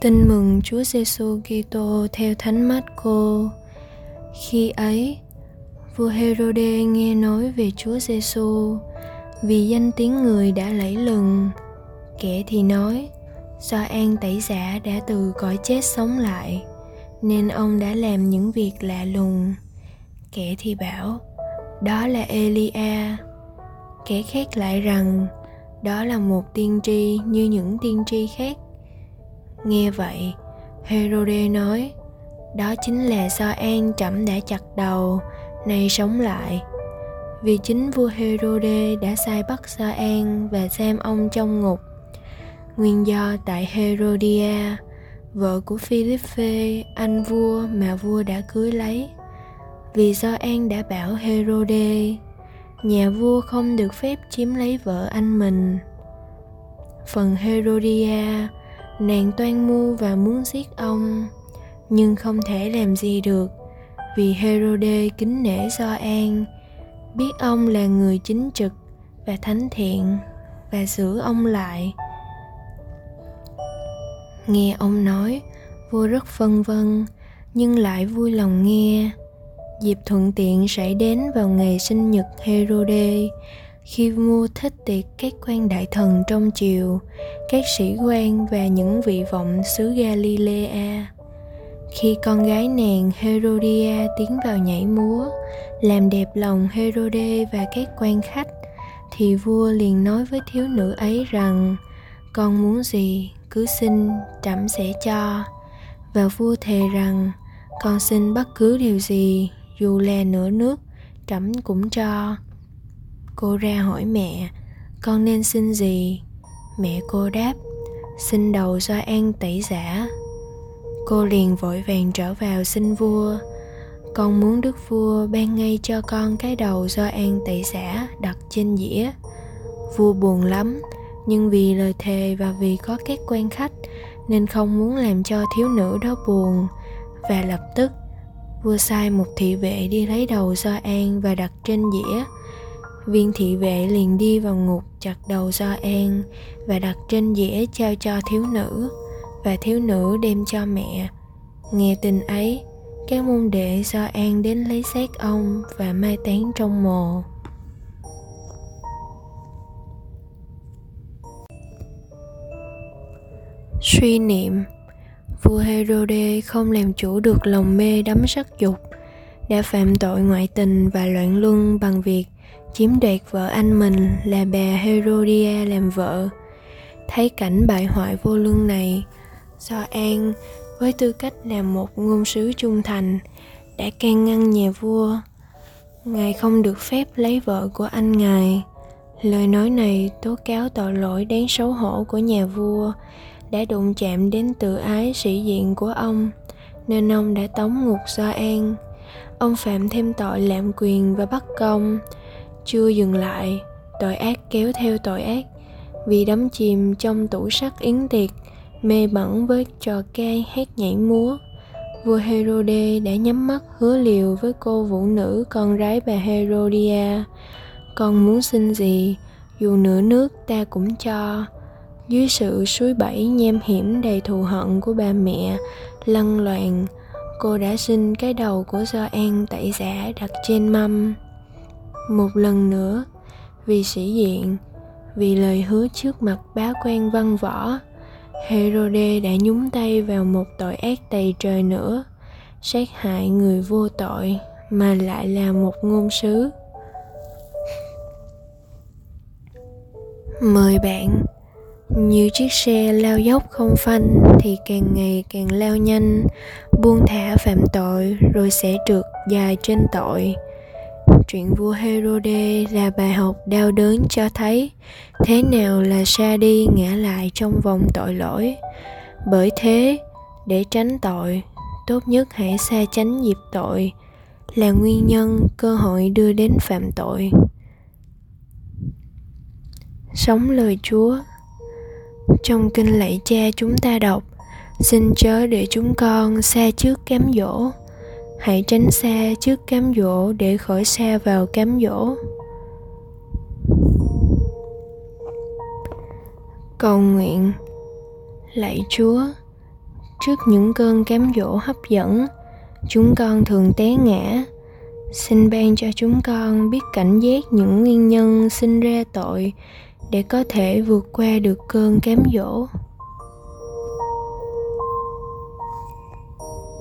Tin mừng Chúa Giêsu Kitô theo Thánh Marco. Khi ấy, vua Herode nghe nói về Chúa Giêsu vì danh tiếng người đã lẫy lừng. Kẻ thì nói, do An tẩy giả đã từ cõi chết sống lại, nên ông đã làm những việc lạ lùng. Kẻ thì bảo, đó là Elia. Kẻ khác lại rằng, đó là một tiên tri như những tiên tri khác Nghe vậy, Herode nói, đó chính là do An trẫm đã chặt đầu, nay sống lại. Vì chính vua Herode đã sai bắt Sa An và giam ông trong ngục. Nguyên do tại Herodia, vợ của Philippe, anh vua mà vua đã cưới lấy. Vì do An đã bảo Herode, nhà vua không được phép chiếm lấy vợ anh mình. Phần Herodia nàng toan mưu và muốn giết ông, nhưng không thể làm gì được, vì herode kính nể do an, biết ông là người chính trực và thánh thiện và giữ ông lại. Nghe ông nói, vua rất phân vân, nhưng lại vui lòng nghe. Dịp thuận tiện sẽ đến vào ngày sinh nhật herode khi vua thích tiệc các quan đại thần trong triều, các sĩ quan và những vị vọng xứ galilea. Khi con gái nàng herodia tiến vào nhảy múa, làm đẹp lòng herode và các quan khách, thì vua liền nói với thiếu nữ ấy rằng, con muốn gì, cứ xin trẫm sẽ cho. Và vua thề rằng, con xin bất cứ điều gì, dù là nửa nước, trẫm cũng cho cô ra hỏi mẹ, con nên xin gì? Mẹ cô đáp, xin đầu do an tẩy giả. Cô liền vội vàng trở vào xin vua. Con muốn đức vua ban ngay cho con cái đầu do an tẩy giả đặt trên dĩa. Vua buồn lắm, nhưng vì lời thề và vì có các quan khách nên không muốn làm cho thiếu nữ đó buồn và lập tức vua sai một thị vệ đi lấy đầu do an và đặt trên dĩa viên thị vệ liền đi vào ngục, chặt đầu do an và đặt trên dĩa trao cho thiếu nữ. Và thiếu nữ đem cho mẹ. Nghe tin ấy, các môn đệ do an đến lấy xác ông và mai táng trong mồ. Suy niệm, vua herode không làm chủ được lòng mê đắm sắc dục, đã phạm tội ngoại tình và loạn luân bằng việc chiếm đoạt vợ anh mình là bà Herodia làm vợ. Thấy cảnh bại hoại vô lương này, Do An với tư cách là một ngôn sứ trung thành đã can ngăn nhà vua. Ngài không được phép lấy vợ của anh ngài. Lời nói này tố cáo tội lỗi đáng xấu hổ của nhà vua đã đụng chạm đến tự ái sĩ diện của ông nên ông đã tống ngục Do An. Ông phạm thêm tội lạm quyền và bắt công chưa dừng lại, tội ác kéo theo tội ác. Vì đắm chìm trong tủ sắc yến tiệc, mê bẩn với trò ca hát nhảy múa. Vua Herode đã nhắm mắt hứa liều với cô vũ nữ con gái bà Herodia. Con muốn xin gì, dù nửa nước ta cũng cho. Dưới sự suối bẫy nhem hiểm đầy thù hận của bà mẹ lăn loạn, cô đã xin cái đầu của do an tẩy giả đặt trên mâm một lần nữa. Vì sĩ diện, vì lời hứa trước mặt bá quan văn võ, herode đã nhúng tay vào một tội ác tày trời nữa, sát hại người vô tội mà lại là một ngôn sứ. Mời bạn, như chiếc xe lao dốc không phanh thì càng ngày càng lao nhanh, buông thả phạm tội rồi sẽ trượt dài trên tội chuyện vua Herode là bài học đau đớn cho thấy thế nào là xa đi ngã lại trong vòng tội lỗi. Bởi thế, để tránh tội tốt nhất hãy xa tránh dịp tội là nguyên nhân cơ hội đưa đến phạm tội. Sống lời chúa. Trong kinh lạy cha chúng ta đọc xin chớ để chúng con xa trước cám dỗ hãy tránh xa trước cám dỗ để khỏi xa vào cám dỗ. Cầu nguyện, lạy chúa, trước những cơn cám dỗ hấp dẫn, chúng con thường té ngã. Xin ban cho chúng con biết cảnh giác những nguyên nhân sinh ra tội để có thể vượt qua được cơn cám dỗ.